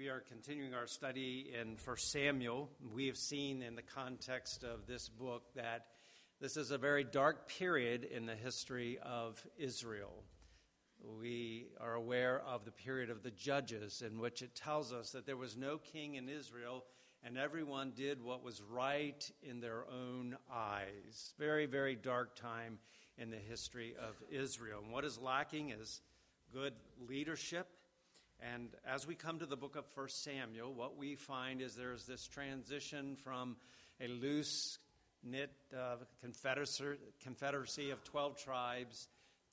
We are continuing our study in 1 Samuel. We have seen in the context of this book that this is a very dark period in the history of Israel. We are aware of the period of the Judges, in which it tells us that there was no king in Israel and everyone did what was right in their own eyes. Very, very dark time in the history of Israel. And what is lacking is good leadership and as we come to the book of 1 Samuel, what we find is there's this transition from a loose knit uh, confederacy of 12 tribes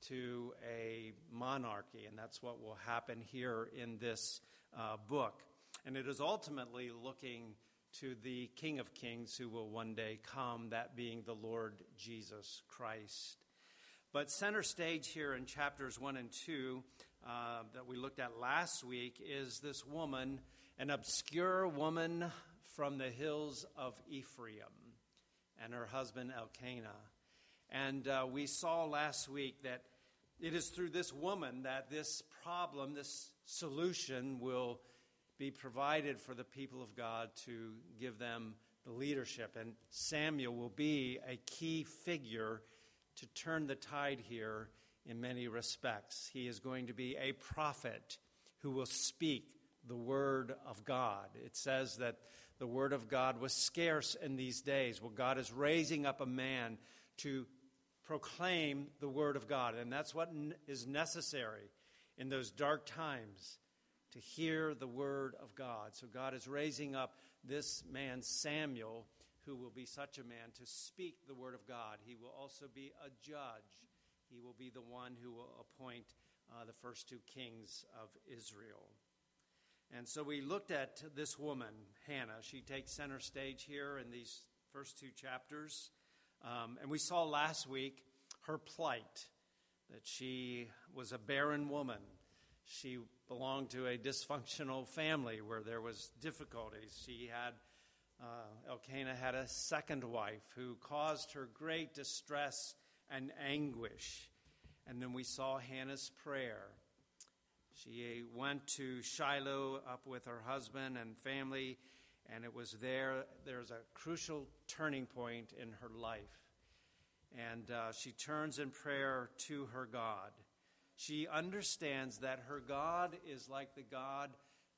to a monarchy. And that's what will happen here in this uh, book. And it is ultimately looking to the King of Kings who will one day come, that being the Lord Jesus Christ. But center stage here in chapters 1 and 2 uh, that we looked at last week is this woman, an obscure woman from the hills of Ephraim, and her husband Elkanah. And uh, we saw last week that it is through this woman that this problem, this solution, will be provided for the people of God to give them the leadership. And Samuel will be a key figure to turn the tide here in many respects. He is going to be a prophet who will speak the word of God. It says that the word of God was scarce in these days. Well, God is raising up a man to proclaim the word of God, and that's what is necessary in those dark times to hear the word of God. So God is raising up this man, Samuel, who will be such a man to speak the word of God. He will also be a judge. He will be the one who will appoint uh, the first two kings of Israel. And so we looked at this woman, Hannah. She takes center stage here in these first two chapters. Um, and we saw last week her plight that she was a barren woman. She belonged to a dysfunctional family where there was difficulties. She had uh, Elkanah had a second wife who caused her great distress and anguish. And then we saw Hannah's prayer. She went to Shiloh up with her husband and family, and it was there, there's a crucial turning point in her life. And uh, she turns in prayer to her God. She understands that her God is like the God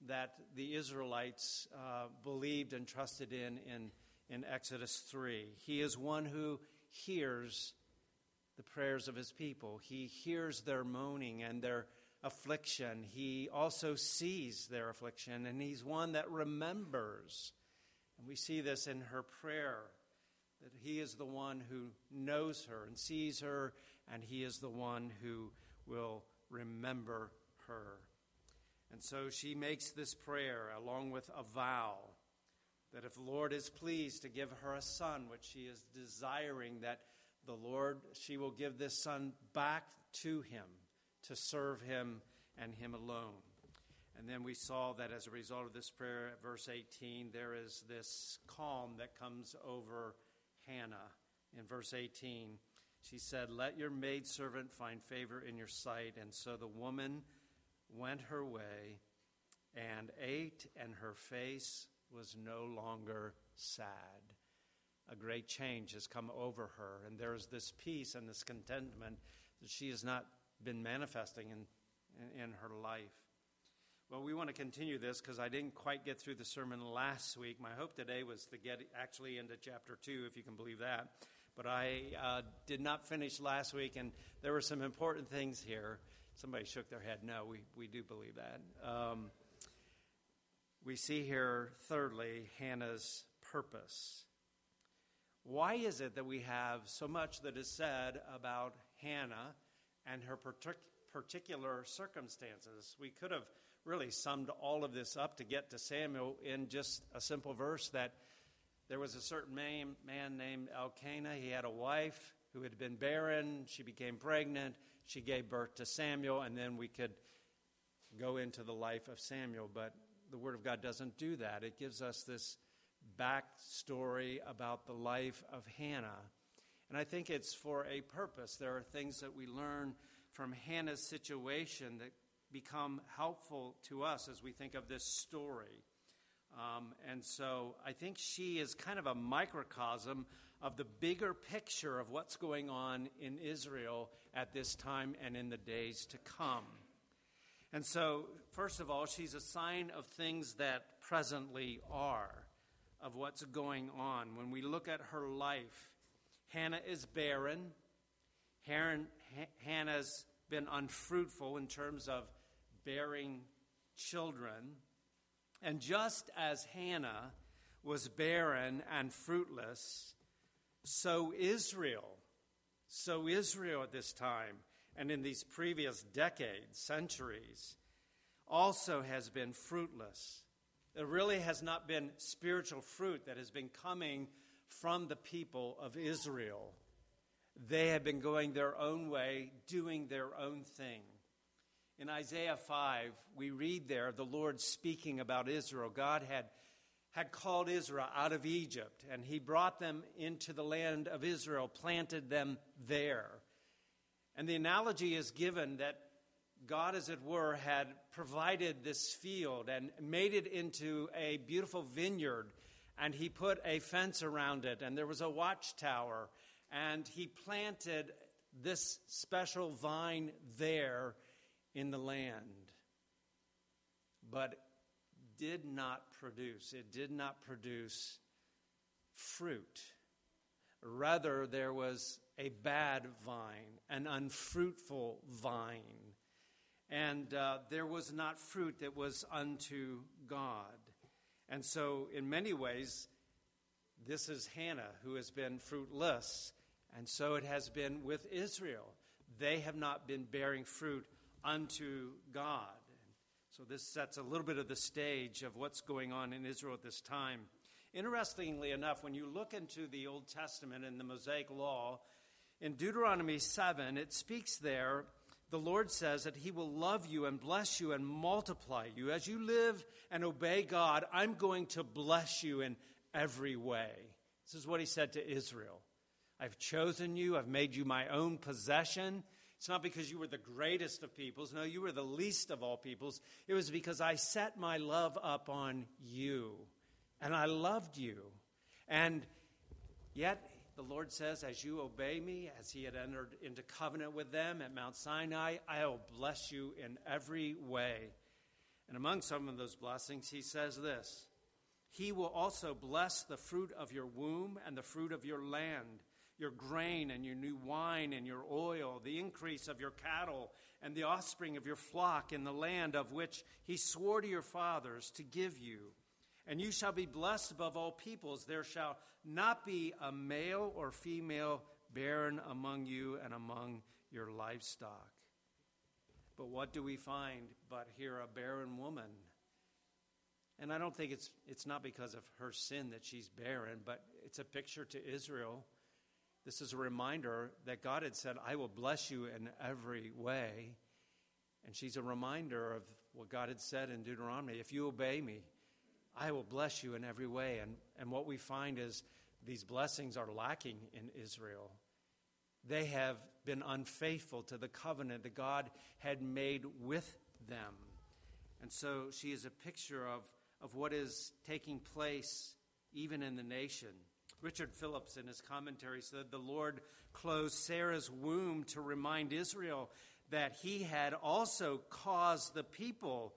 that the Israelites uh, believed and trusted in, in in Exodus 3. He is one who hears the prayers of his people, he hears their moaning and their affliction. He also sees their affliction, and he's one that remembers. And we see this in her prayer that he is the one who knows her and sees her, and he is the one who will remember her. And so she makes this prayer along with a vow that if the Lord is pleased to give her a son, which she is desiring, that the Lord, she will give this son back to him to serve him and him alone. And then we saw that as a result of this prayer at verse 18, there is this calm that comes over Hannah. In verse 18, she said, Let your maidservant find favor in your sight. And so the woman went her way and ate, and her face was no longer sad. A great change has come over her, and there's this peace and this contentment that she has not been manifesting in, in, her life. Well, we want to continue this because I didn't quite get through the sermon last week. My hope today was to get actually into chapter 2, if you can believe that. But I uh, did not finish last week, and there were some important things here Somebody shook their head. No, we, we do believe that. Um, we see here, thirdly, Hannah's purpose. Why is it that we have so much that is said about Hannah and her partic- particular circumstances? We could have really summed all of this up to get to Samuel in just a simple verse that there was a certain man, man named Elkanah. He had a wife who had been barren. She became pregnant. She gave birth to Samuel, and then we could go into the life of Samuel. But the Word of God doesn't do that. It gives us this backstory about the life of Hannah. And I think it's for a purpose. There are things that we learn from Hannah's situation that become helpful to us as we think of this story. Um, and so I think she is kind of a microcosm of the bigger picture of what's going on in Israel at this time and in the days to come. And so, first of all, she's a sign of things that presently are, of what's going on. When we look at her life, Hannah is barren. Hannah's been unfruitful in terms of bearing children. And just as Hannah was barren and fruitless, so Israel, so Israel at this time and in these previous decades, centuries, also has been fruitless. There really has not been spiritual fruit that has been coming from the people of Israel. They have been going their own way, doing their own thing. In Isaiah 5, we read there the Lord speaking about Israel. God had, had called Israel out of Egypt, and he brought them into the land of Israel, planted them there. And the analogy is given that God, as it were, had provided this field and made it into a beautiful vineyard, and he put a fence around it, and there was a watchtower, and he planted this special vine there in the land, but did not produce. It did not produce fruit. Rather, there was a bad vine, an unfruitful vine. And uh, there was not fruit that was unto God. And so, in many ways, this is Hannah who has been fruitless. And so it has been with Israel. They have not been bearing fruit unto God. So this sets a little bit of the stage of what's going on in Israel at this time. Interestingly enough, when you look into the Old Testament and the Mosaic Law, in Deuteronomy 7, it speaks there, the Lord says that He will love you and bless you and multiply you. As you live and obey God, I'm going to bless you in every way. This is what He said to Israel I've chosen you, I've made you my own possession. It's not because you were the greatest of peoples. No, you were the least of all peoples. It was because I set my love up on you and I loved you. And yet, the Lord says, as you obey me, as he had entered into covenant with them at Mount Sinai, I'll bless you in every way. And among some of those blessings, he says this He will also bless the fruit of your womb and the fruit of your land your grain and your new wine and your oil, the increase of your cattle and the offspring of your flock in the land of which he swore to your fathers to give you. And you shall be blessed above all peoples. There shall not be a male or female barren among you and among your livestock. But what do we find but here a barren woman? And I don't think it's, it's not because of her sin that she's barren, but it's a picture to Israel this is a reminder that God had said, I will bless you in every way. And she's a reminder of what God had said in Deuteronomy if you obey me, I will bless you in every way. And, and what we find is these blessings are lacking in Israel. They have been unfaithful to the covenant that God had made with them. And so she is a picture of, of what is taking place even in the nation. Richard Phillips, in his commentary, said the Lord closed Sarah's womb to remind Israel that he had also caused the people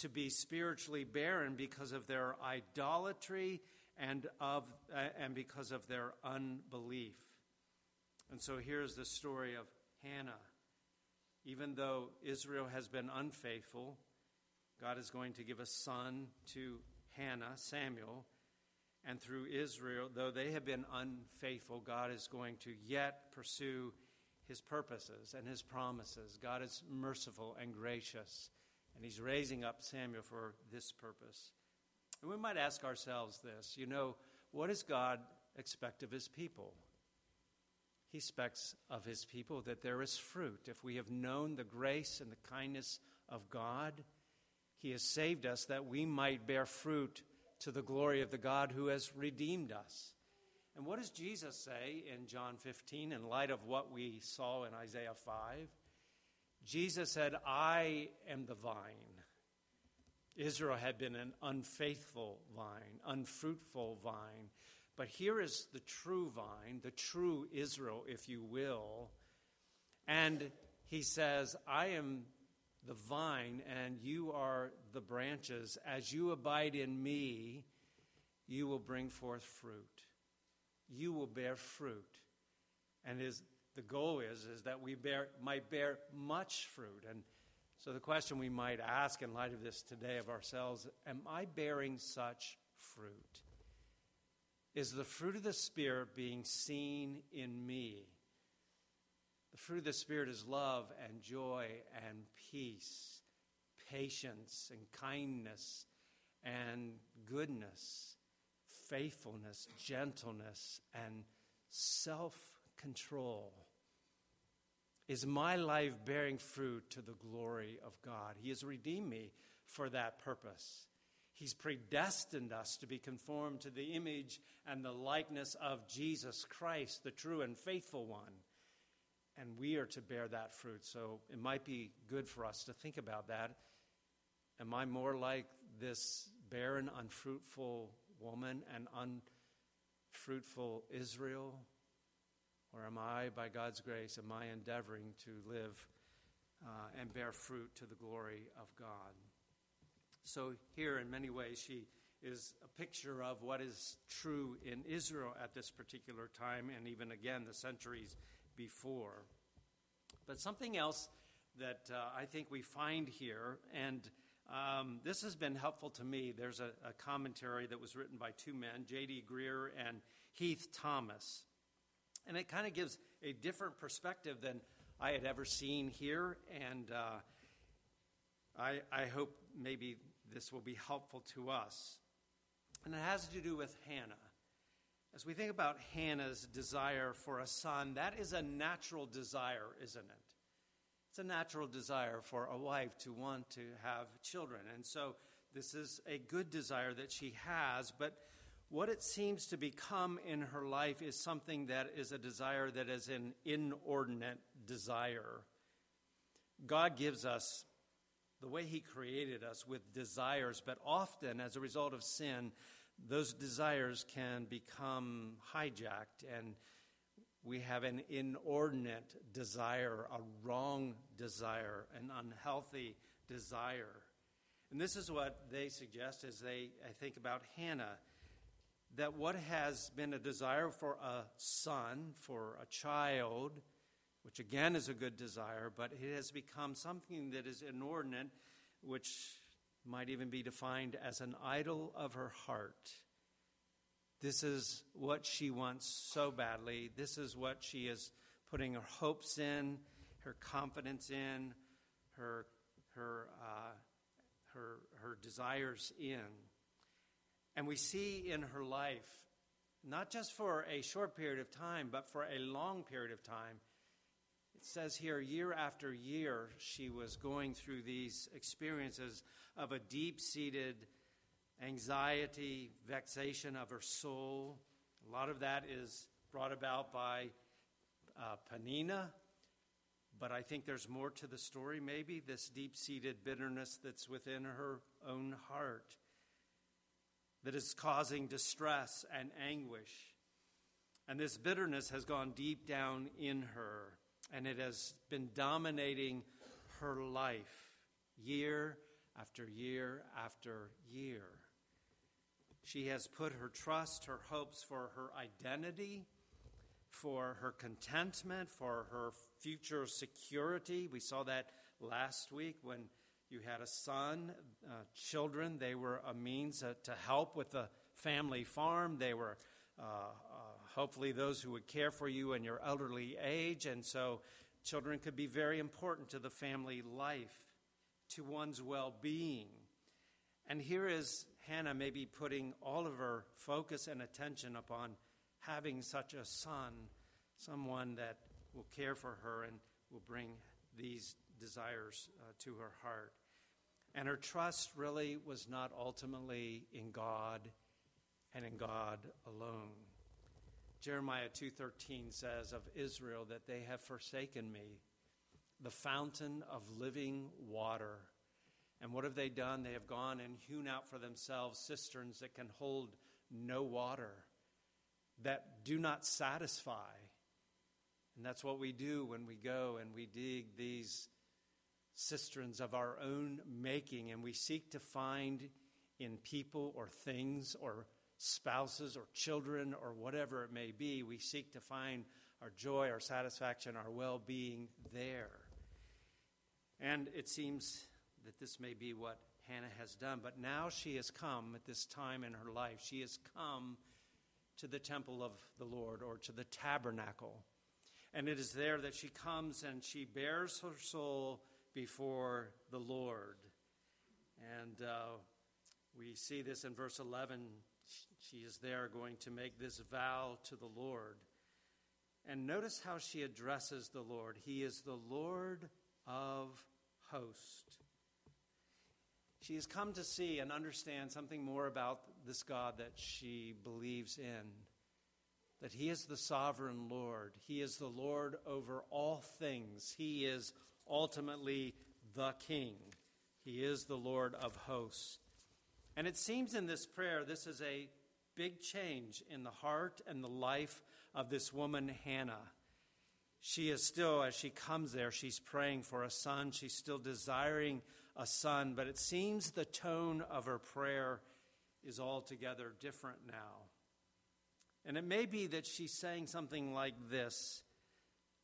to be spiritually barren because of their idolatry and, of, uh, and because of their unbelief. And so here's the story of Hannah. Even though Israel has been unfaithful, God is going to give a son to Hannah, Samuel, and through Israel, though they have been unfaithful, God is going to yet pursue his purposes and his promises. God is merciful and gracious, and he's raising up Samuel for this purpose. And we might ask ourselves this you know, what does God expect of his people? He expects of his people that there is fruit. If we have known the grace and the kindness of God, he has saved us that we might bear fruit to the glory of the God who has redeemed us. And what does Jesus say in John 15 in light of what we saw in Isaiah 5? Jesus said, I am the vine. Israel had been an unfaithful vine, unfruitful vine. But here is the true vine, the true Israel, if you will. And he says, I am the vine, and you are the branches. As you abide in me, you will bring forth fruit. You will bear fruit. And his, the goal is, is that we bear, might bear much fruit. And so the question we might ask in light of this today of ourselves Am I bearing such fruit? Is the fruit of the Spirit being seen in me? The fruit of the Spirit is love and joy and peace, patience and kindness and goodness, faithfulness, gentleness, and self control. Is my life bearing fruit to the glory of God? He has redeemed me for that purpose. He's predestined us to be conformed to the image and the likeness of Jesus Christ, the true and faithful one. And we are to bear that fruit. So it might be good for us to think about that. Am I more like this barren, unfruitful woman and unfruitful Israel? Or am I, by God's grace, am I endeavoring to live uh, and bear fruit to the glory of God? So, here, in many ways, she is a picture of what is true in Israel at this particular time, and even again the centuries before. But something else that uh, I think we find here, and um, this has been helpful to me. There's a, a commentary that was written by two men, J.D. Greear and Heath Thomas. And it kind of gives a different perspective than I had ever seen here. And uh, I, I hope maybe this will be helpful to us. And it has to do with Hannah. As we think about Hannah's desire for a son, that is a natural desire, isn't it? It's a natural desire for a wife to want to have children. And so this is a good desire that she has, but what it seems to become in her life is something that is a desire that is an inordinate desire. God gives us the way He created us with desires, but often as a result of sin, those desires can become hijacked and we have an inordinate desire, a wrong desire, an unhealthy desire. And this is what they suggest as they I think about Hannah that what has been a desire for a son, for a child, which again is a good desire, but it has become something that is inordinate, which might even be defined as an idol of her heart. This is what she wants so badly. This is what she is putting her hopes in, her confidence in, her, her, uh, her, her desires in. And we see in her life, not just for a short period of time, but for a long period of time, it says here, year after year, she was going through these experiences of a deep seated anxiety, vexation of her soul. A lot of that is brought about by uh, Peninnah, but I think there's more to the story, maybe, this deep seated bitterness that's within her own heart that is causing distress and anguish. And this bitterness has gone deep down in her, and it has been dominating her life year after year after year. She has put her trust, her hopes for her identity, for her contentment, for her future security. We saw that last week when you had a son, uh, children. They were a means uh, to help with the family farm. They were uh, uh, hopefully those who would care for you in your elderly age. And so children could be very important to the family life, to one's well being. And here is Hannah maybe putting all of her focus and attention upon having such a son, someone that will care for her and will bring these desires uh, to her heart. And her trust really was not ultimately in God and in God alone. Jeremiah 2:13 says of Israel that they have forsaken me. the fountain of living water. And what have they done? They have gone and hewn out for themselves cisterns that can hold no water, that do not satisfy. And that's what we do when we go and we dig these cisterns of our own making and we seek to find in people or things or spouses or children or whatever it may be, we seek to find our joy, our satisfaction, our well being there. And it seems that this may be what Hannah has done. But now she has come at this time in her life. She has come to the temple of the Lord or to the tabernacle. And it is there that she comes and she bares her soul before the Lord. And uh, we see this in verse 11. She is there going to make this vow to the Lord. And notice how she addresses the Lord. He is the Lord of hosts. She has come to see and understand something more about this God that she believes in. That He is the sovereign Lord. He is the Lord over all things. He is ultimately the King. He is the Lord of hosts. And it seems in this prayer, this is a big change in the heart and the life of this woman, Hannah. She is still, as she comes there, she's praying for a son. She's still desiring a son, but it seems the tone of her prayer is altogether different now. And it may be that she's saying something like this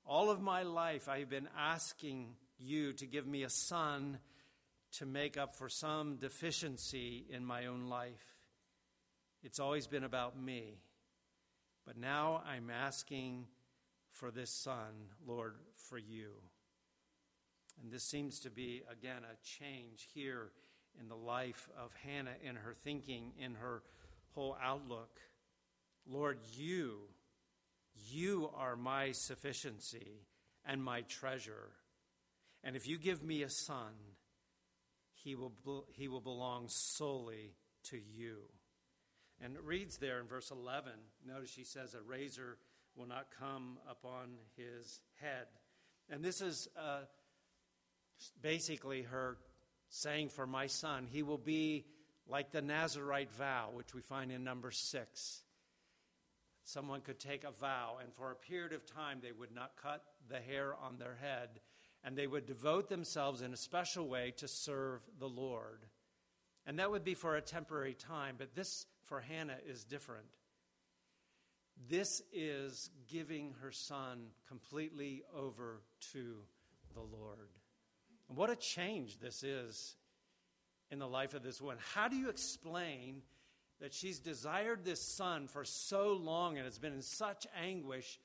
All of my life, I've been asking you to give me a son to make up for some deficiency in my own life. It's always been about me. But now I'm asking for this son, Lord, for you. And this seems to be, again, a change here in the life of Hannah, in her thinking, in her whole outlook. Lord, you, you are my sufficiency and my treasure. And if you give me a son, he will, he will belong solely to you. And it reads there in verse 11, notice she says, A razor will not come upon his head. And this is uh, basically her saying for my son, he will be like the Nazarite vow, which we find in number six. Someone could take a vow, and for a period of time, they would not cut the hair on their head, and they would devote themselves in a special way to serve the Lord. And that would be for a temporary time, but this for Hannah is different. This is giving her son completely over to the Lord. And what a change this is in the life of this woman. How do you explain that she's desired this son for so long and has been in such anguish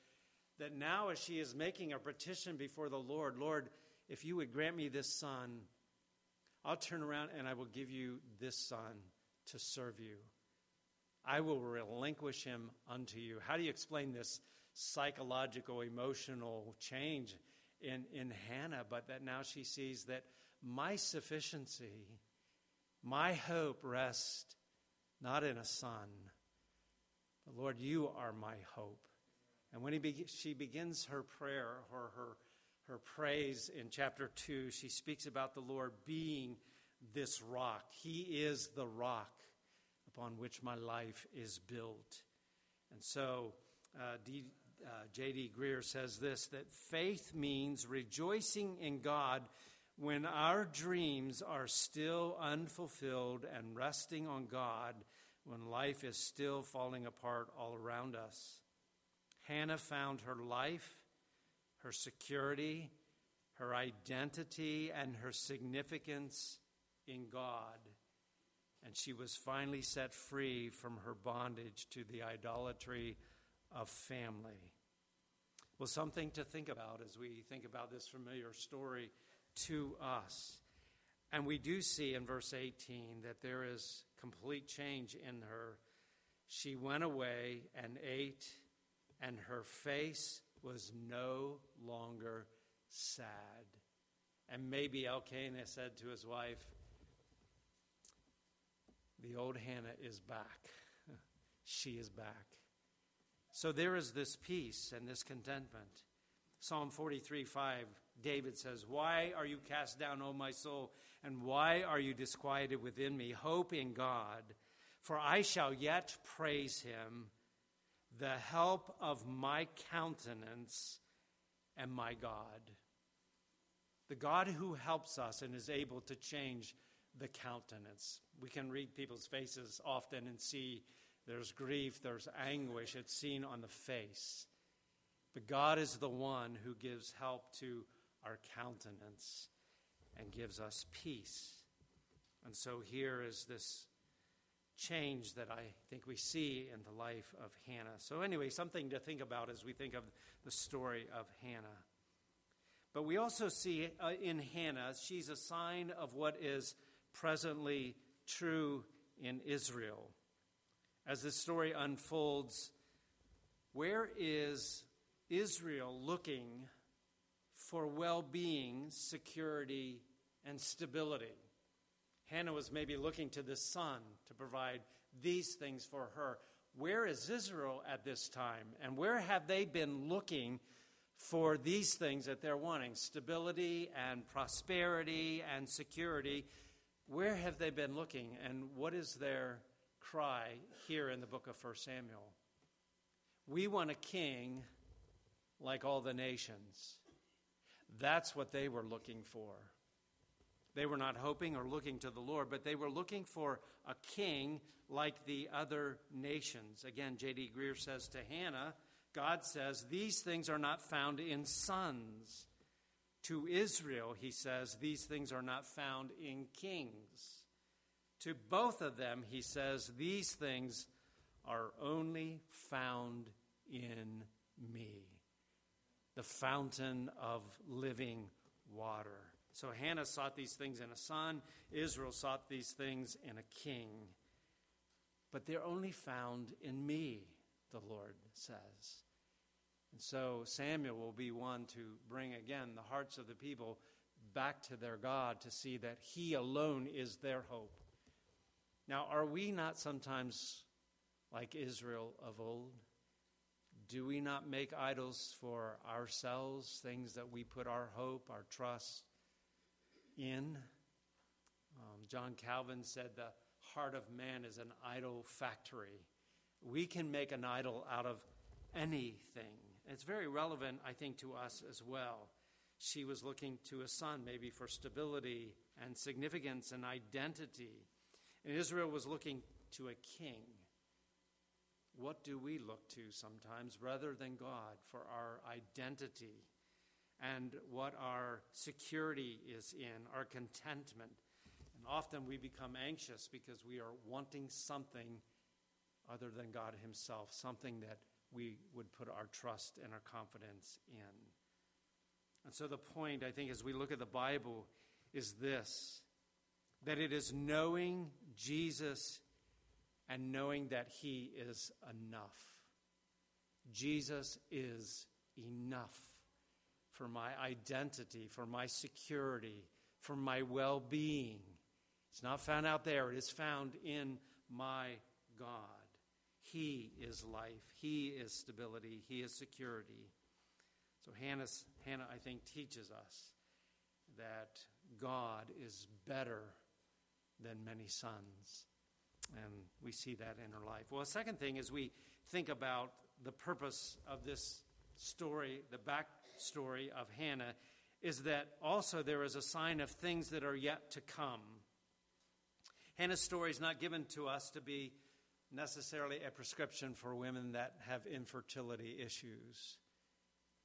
that now, as she is making a petition before the Lord, Lord, if you would grant me this son, I'll turn around and I will give you this son to serve you. I will relinquish him unto you. How do you explain this psychological, emotional change in, in Hannah? But that now she sees that my sufficiency, my hope rests not in a son, but Lord, you are my hope. And when be, she begins her prayer or her, her praise in chapter 2, she speaks about the Lord being this rock. He is the rock upon which my life is built. And so, uh, D, uh, J.D. Greear says this that faith means rejoicing in God when our dreams are still unfulfilled and resting on God when life is still falling apart all around us. Hannah found her life, her security, her identity, and her significance in God and she was finally set free from her bondage to the idolatry of family. Well, something to think about as we think about this familiar story to us. And we do see in verse 18 that there is complete change in her. She went away and ate, and her face was no longer sad. And maybe Elkanah said to his wife, the old Hannah is back. she is back. So there is this peace and this contentment. Psalm 43 5 David says, Why are you cast down, O my soul? And why are you disquieted within me? Hope in God, for I shall yet praise him, the help of my countenance and my God. The God who helps us and is able to change the countenance. We can read people's faces often and see there's grief, there's anguish. It's seen on the face. But God is the one who gives help to our countenance and gives us peace. And so here is this change that I think we see in the life of Hannah. So, anyway, something to think about as we think of the story of Hannah. But we also see uh, in Hannah, she's a sign of what is presently true in Israel. As this story unfolds, where is Israel looking for well being, security, and stability? Hannah was maybe looking to the son to provide these things for her. Where is Israel at this time? And where have they been looking for these things that they're wanting stability and prosperity and security? Where have they been looking? And what is their cry here in the book of 1 Samuel? We want a king like all the nations. That's what they were looking for. They were not hoping or looking to the Lord, but they were looking for a king like the other nations. Again, J.D. Greear says to Hannah, God says, These things are not found in sons. To Israel, he says, These things are not found in kings. To both of them, he says, These things are only found in me, the fountain of living water. So Hannah sought these things in a son, Israel sought these things in a king. But they're only found in me, the Lord says. And so Samuel will be one to bring again the hearts of the people back to their God to see that He alone is their hope. Now, are we not sometimes like Israel of old? Do we not make idols for ourselves, things that we put our hope, our trust in? Um, John Calvin said the heart of man is an idol factory. We can make an idol out of anything. It's very relevant, I think, to us as well. She was looking to a son, maybe for stability and significance and identity. And Israel was looking to a king. What do we look to sometimes rather than God for our identity and what our security is in, our contentment? And often we become anxious because we are wanting something other than God Himself, something that we would put our trust and our confidence in. And so, the point, I think, as we look at the Bible, is this that it is knowing Jesus and knowing that He is enough. Jesus is enough for my identity, for my security, for my well being. It's not found out there, it is found in my God. He is life. He is stability. He is security. So Hannah, I think, teaches us that God is better than many sons. And we see that in her life. Well, a second thing is we think about the purpose of this story, the backstory of Hannah, is that also there is a sign of things that are yet to come. Hannah's story is not given to us to be necessarily a prescription for women that have infertility issues.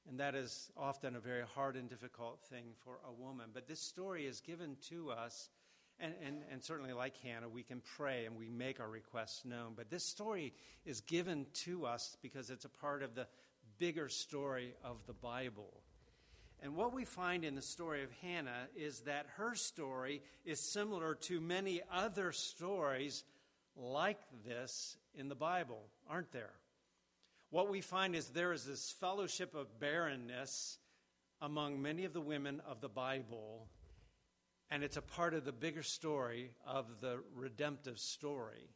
And that is often a very hard and difficult thing for a woman. But this story is given to us, and, and, and certainly like Hannah, we can pray and we make our requests known. But this story is given to us because it's a part of the bigger story of the Bible. And what we find in the story of Hannah is that her story is similar to many other stories like this in the Bible, aren't there? What we find is there is this fellowship of barrenness among many of the women of the Bible, and it's a part of the bigger story of the redemptive story.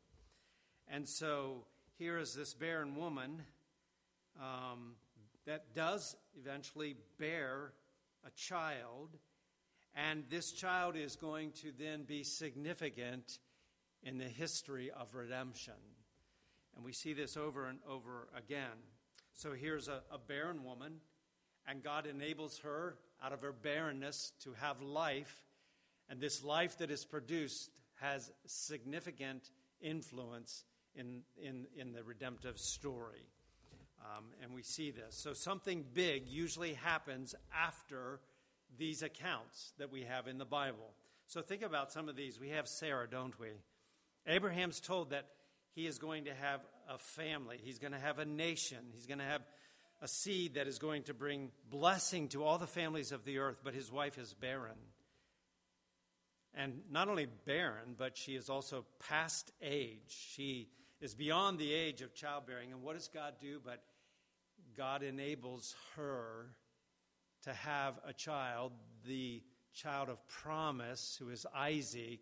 And so here is this barren woman um, that does eventually bear a child, and this child is going to then be significant in the history of redemption. And we see this over and over again. So here's a, a barren woman, and God enables her out of her barrenness to have life, and this life that is produced has significant influence in, in, in the redemptive story. Um, and we see this. So something big usually happens after these accounts that we have in the Bible. So think about some of these. We have Sarah, don't we? Abraham's told that he is going to have a family, he's going to have a nation, he's going to have a seed that is going to bring blessing to all the families of the earth, but his wife is barren. And not only barren, but she is also past age. She is beyond the age of childbearing. And what does God do? But God enables her to have a child, the child of promise, who is Isaac.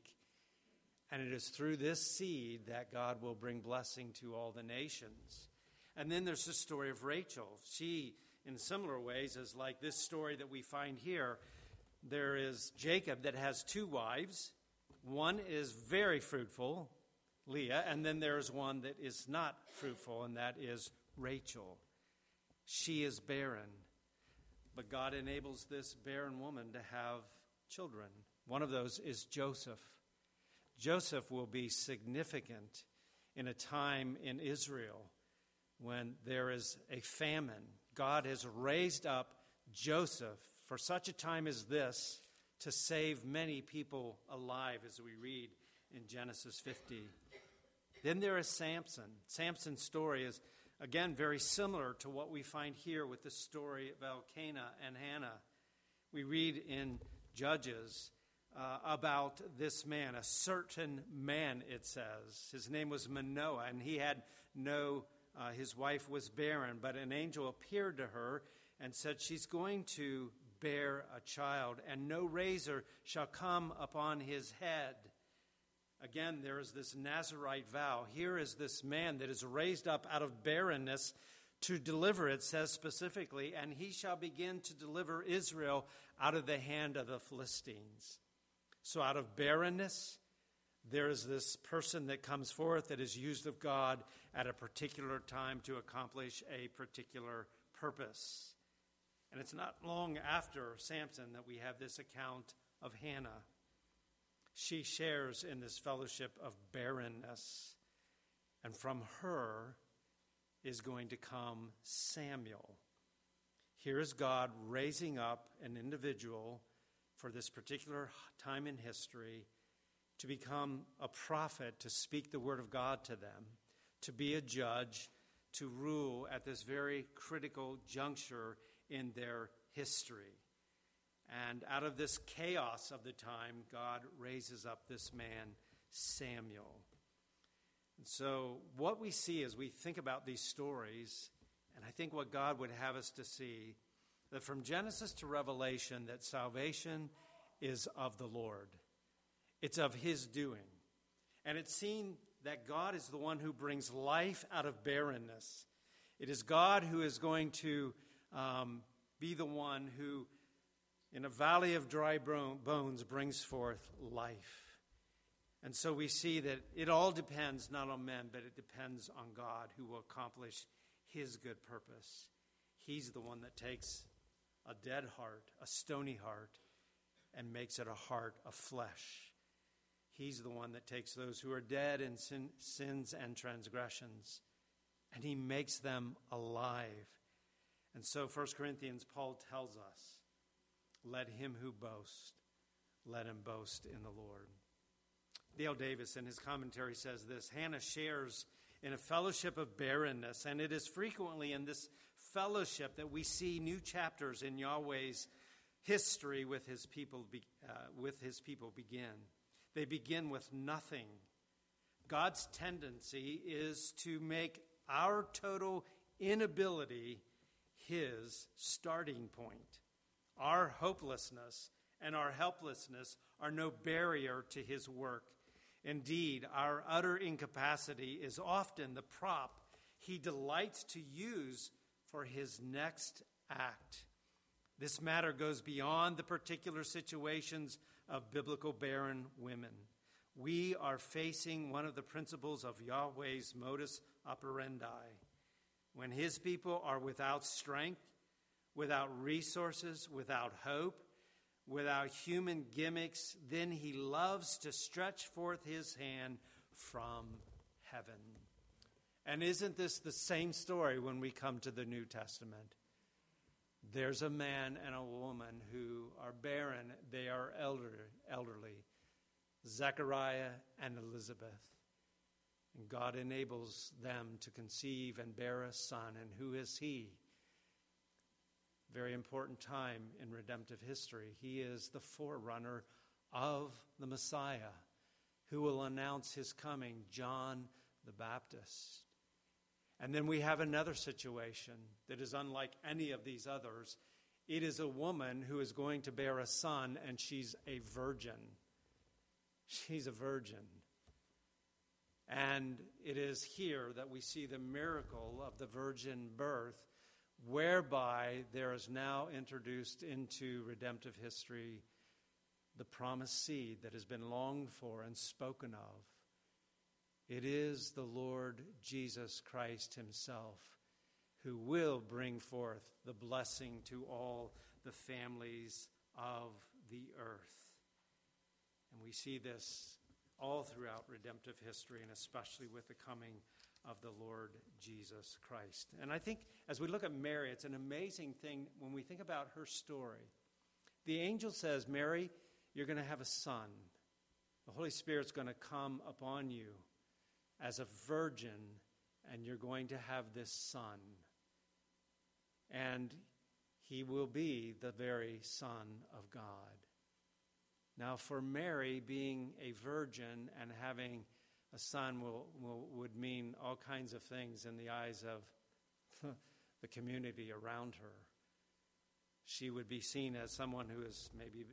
And it is through this seed that God will bring blessing to all the nations. And then there's the story of Rachel. She, in similar ways, is like this story that we find here. There is Jacob that has two wives. One is very fruitful, Leah, and then there's one that is not fruitful, and that is Rachel. She is barren. But God enables this barren woman to have children. One of those is Joseph. Joseph will be significant in a time in Israel when there is a famine. God has raised up Joseph for such a time as this to save many people alive, as we read in Genesis 50. Then there is Samson. Samson's story is Again, very similar to what we find here with the story of Elkanah and Hannah. We read in Judges uh, about this man, a certain man, it says. His name was Manoah, and he had no, uh, his wife was barren, but an angel appeared to her and said, She's going to bear a child, and no razor shall come upon his head. Again, there is this Nazarite vow. Here is this man that is raised up out of barrenness to deliver, it says specifically, and he shall begin to deliver Israel out of the hand of the Philistines. So, out of barrenness, there is this person that comes forth that is used of God at a particular time to accomplish a particular purpose. And it's not long after Samson that we have this account of Hannah she shares in this fellowship of barrenness. And from her is going to come Samuel. Here is God raising up an individual for this particular time in history to become a prophet, to speak the word of God to them, to be a judge, to rule at this very critical juncture in their history. And out of this chaos of the time, God raises up this man, Samuel. And so, what we see as we think about these stories, and I think what God would have us to see, that from Genesis to Revelation, that salvation is of the Lord. It's of His doing. And it's seen that God is the one who brings life out of barrenness. It is God who is going to um, be the one who in a valley of dry bones brings forth life. And so we see that it all depends not on men, but it depends on God who will accomplish his good purpose. He's the one that takes a dead heart, a stony heart, and makes it a heart of flesh. He's the one that takes those who are dead in sin, sins and transgressions, and he makes them alive. And so 1 Corinthians, Paul tells us let him who boasts, let him boast in the Lord. Dale Davis, in his commentary, says this Hannah shares in a fellowship of barrenness, and it is frequently in this fellowship that we see new chapters in Yahweh's history with his people, uh, with his people begin. They begin with nothing. God's tendency is to make our total inability his starting point. Our hopelessness and our helplessness are no barrier to his work. Indeed, our utter incapacity is often the prop he delights to use for his next act. This matter goes beyond the particular situations of biblical barren women. We are facing one of the principles of Yahweh's modus operandi. When his people are without strength, without resources, without hope, without human gimmicks, then he loves to stretch forth his hand from heaven. And isn't this the same story when we come to the New Testament? There's a man and a woman who are barren, they are elderly, Zechariah and Elizabeth. And God enables them to conceive and bear a son. And who is he? Very important time in redemptive history. He is the forerunner of the Messiah who will announce his coming, John the Baptist. And then we have another situation that is unlike any of these others. It is a woman who is going to bear a son, and she's a virgin. She's a virgin. And it is here that we see the miracle of the virgin birth, whereby there is now introduced into redemptive history the promised seed that has been longed for and spoken of. It is the Lord Jesus Christ Himself who will bring forth the blessing to all the families of the earth. And we see this all throughout redemptive history, and especially with the coming of the Lord Jesus Christ. And I think as we look at Mary, it's an amazing thing when we think about her story. The angel says, Mary, you're going to have a son. The Holy Spirit's going to come upon you as a virgin, and you're going to have this son. And he will be the very Son of God. Now, for Mary, being a virgin and having a son will, will, would mean all kinds of things in the eyes of the community around her. She would be seen as someone who has maybe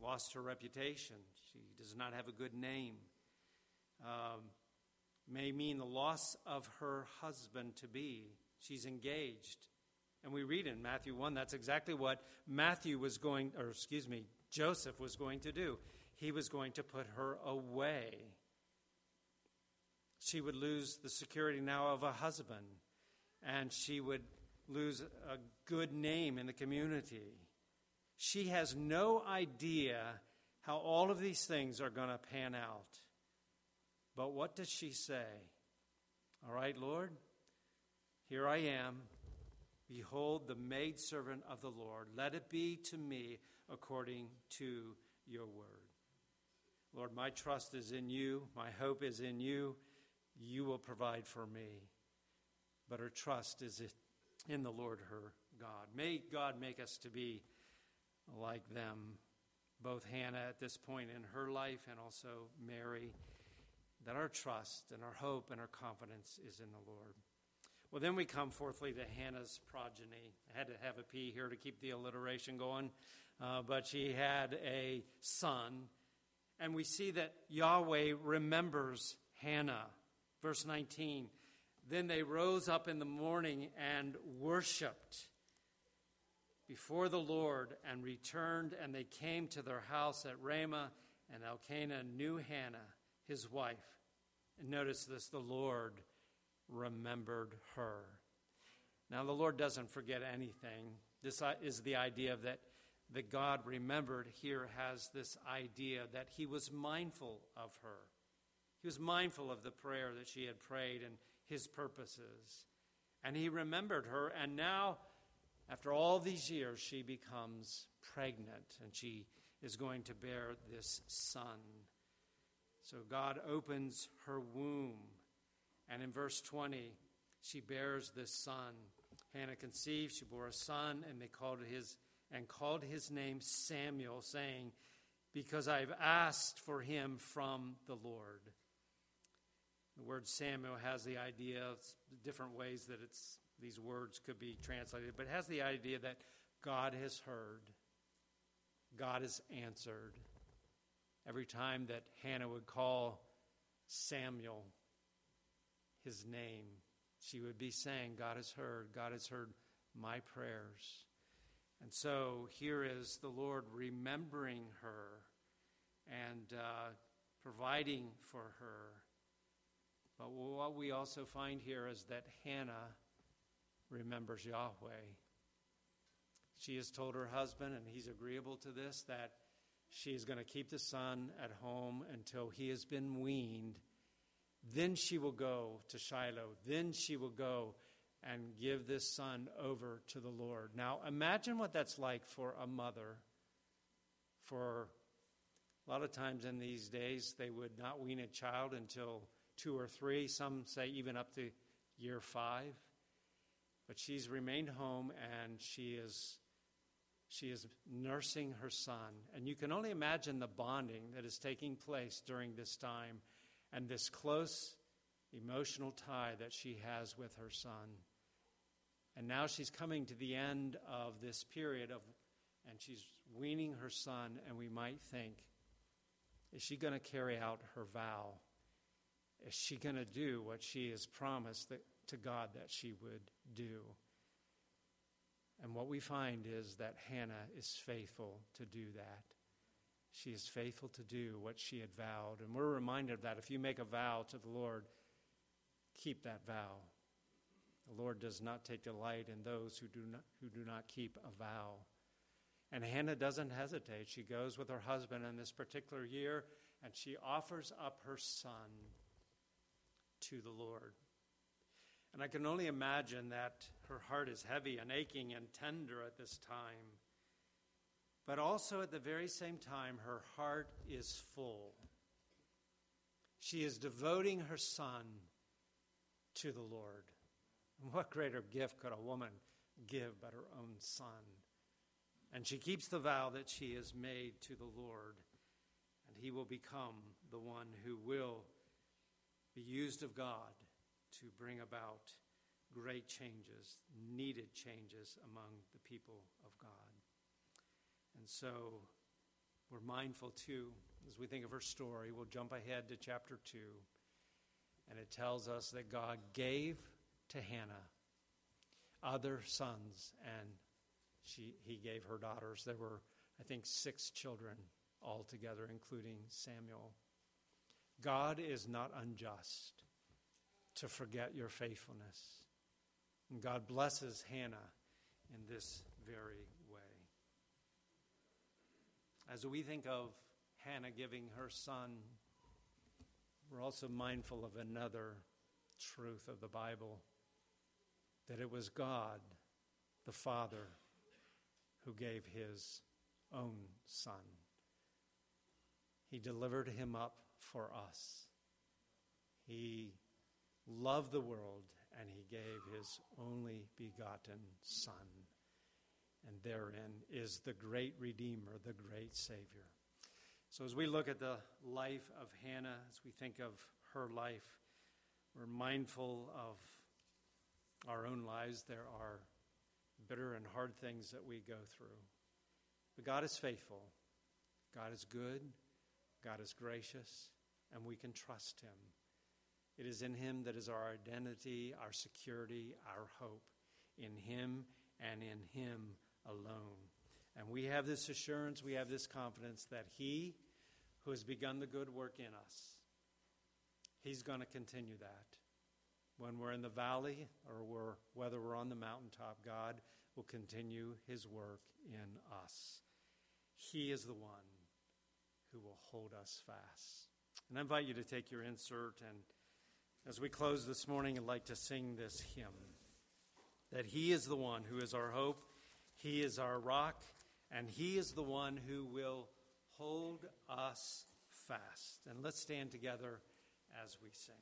lost her reputation. She does not have a good name. Um, may mean the loss of her husband to be. She's engaged. And we read in Matthew 1 that's exactly what Matthew was going, or excuse me, Joseph was going to do. He was going to put her away. She would lose the security now of a husband, and she would lose a good name in the community. She has no idea how all of these things are going to pan out. But what does she say? All right, Lord, here I am. Behold, the maidservant of the Lord. Let it be to me according to your word. Lord, my trust is in you. My hope is in you. You will provide for me. But her trust is in the Lord her God. May God make us to be like them, both Hannah at this point in her life and also Mary, that our trust and our hope and our confidence is in the Lord. Well, then we come fourthly to Hannah's progeny. I had to have a P here to keep the alliteration going, uh, but she had a son. And we see that Yahweh remembers Hannah. Verse 19 Then they rose up in the morning and worshiped before the Lord and returned, and they came to their house at Ramah, and Elkanah knew Hannah, his wife. And notice this the Lord remembered her. Now, the Lord doesn't forget anything. This is the idea that, that God remembered here has this idea that he was mindful of her. He was mindful of the prayer that she had prayed and his purposes. And he remembered her, and now after all these years, she becomes pregnant and she is going to bear this son. So God opens her womb. And in verse 20, she bears this son. Hannah conceived, she bore a son, and they called his and called his name Samuel, saying, Because I've asked for him from the Lord. The word Samuel has the idea different ways that it's these words could be translated, but it has the idea that God has heard, God has answered. Every time that Hannah would call Samuel his name, she would be saying, God has heard, God has heard my prayers. And so here is the Lord remembering her and uh, providing for her. But what we also find here is that Hannah remembers Yahweh. She has told her husband, and he's agreeable to this, that she is going to keep the son at home until he has been weaned. Then she will go to Shiloh. Then she will go and give this son over to the Lord. Now, imagine what that's like for a mother. For a lot of times in these days, they would not wean a child until two or three, some say even up to year five. But she's remained home and she is she is nursing her son. And you can only imagine the bonding that is taking place during this time and this close emotional tie that she has with her son. And now she's coming to the end of this period of and she's weaning her son and we might think is she going to carry out her vow? Is she going to do what she has promised that, to God that she would do? And what we find is that Hannah is faithful to do that. She is faithful to do what she had vowed. And we're reminded of that. If you make a vow to the Lord, keep that vow. The Lord does not take delight in those who do not, who do not keep a vow. And Hannah doesn't hesitate. She goes with her husband in this particular year and she offers up her son to the Lord. And I can only imagine that her heart is heavy and aching and tender at this time. But also at the very same time, her heart is full. She is devoting her son to the Lord. What greater gift could a woman give but her own son? And she keeps the vow that she has made to the Lord, and he will become the one who will be used of God to bring about great changes, needed changes among the people of God. And so we're mindful too, as we think of her story, we'll jump ahead to chapter 2, and it tells us that God gave to Hannah other sons, and she, he gave her daughters. There were, I think, six children altogether, including Samuel. God is not unjust to forget your faithfulness. And God blesses Hannah in this very way. As we think of Hannah giving her son, we're also mindful of another truth of the Bible that it was God, the Father, who gave his own son. He delivered him up for us. He loved the world and he gave his only begotten Son. And therein is the great Redeemer, the great Savior. So, as we look at the life of Hannah, as we think of her life, we're mindful of our own lives. There are bitter and hard things that we go through. But God is faithful, God is good, God is gracious, and we can trust Him. It is in Him that is our identity, our security, our hope. In Him and in Him alone. And we have this assurance, we have this confidence that He who has begun the good work in us, He's going to continue that. When we're in the valley or we're, whether we're on the mountaintop, God will continue His work in us. He is the one who will hold us fast. And I invite you to take your insert and as we close this morning, I'd like to sing this hymn that He is the one who is our hope, He is our rock, and He is the one who will hold us fast. And let's stand together as we sing.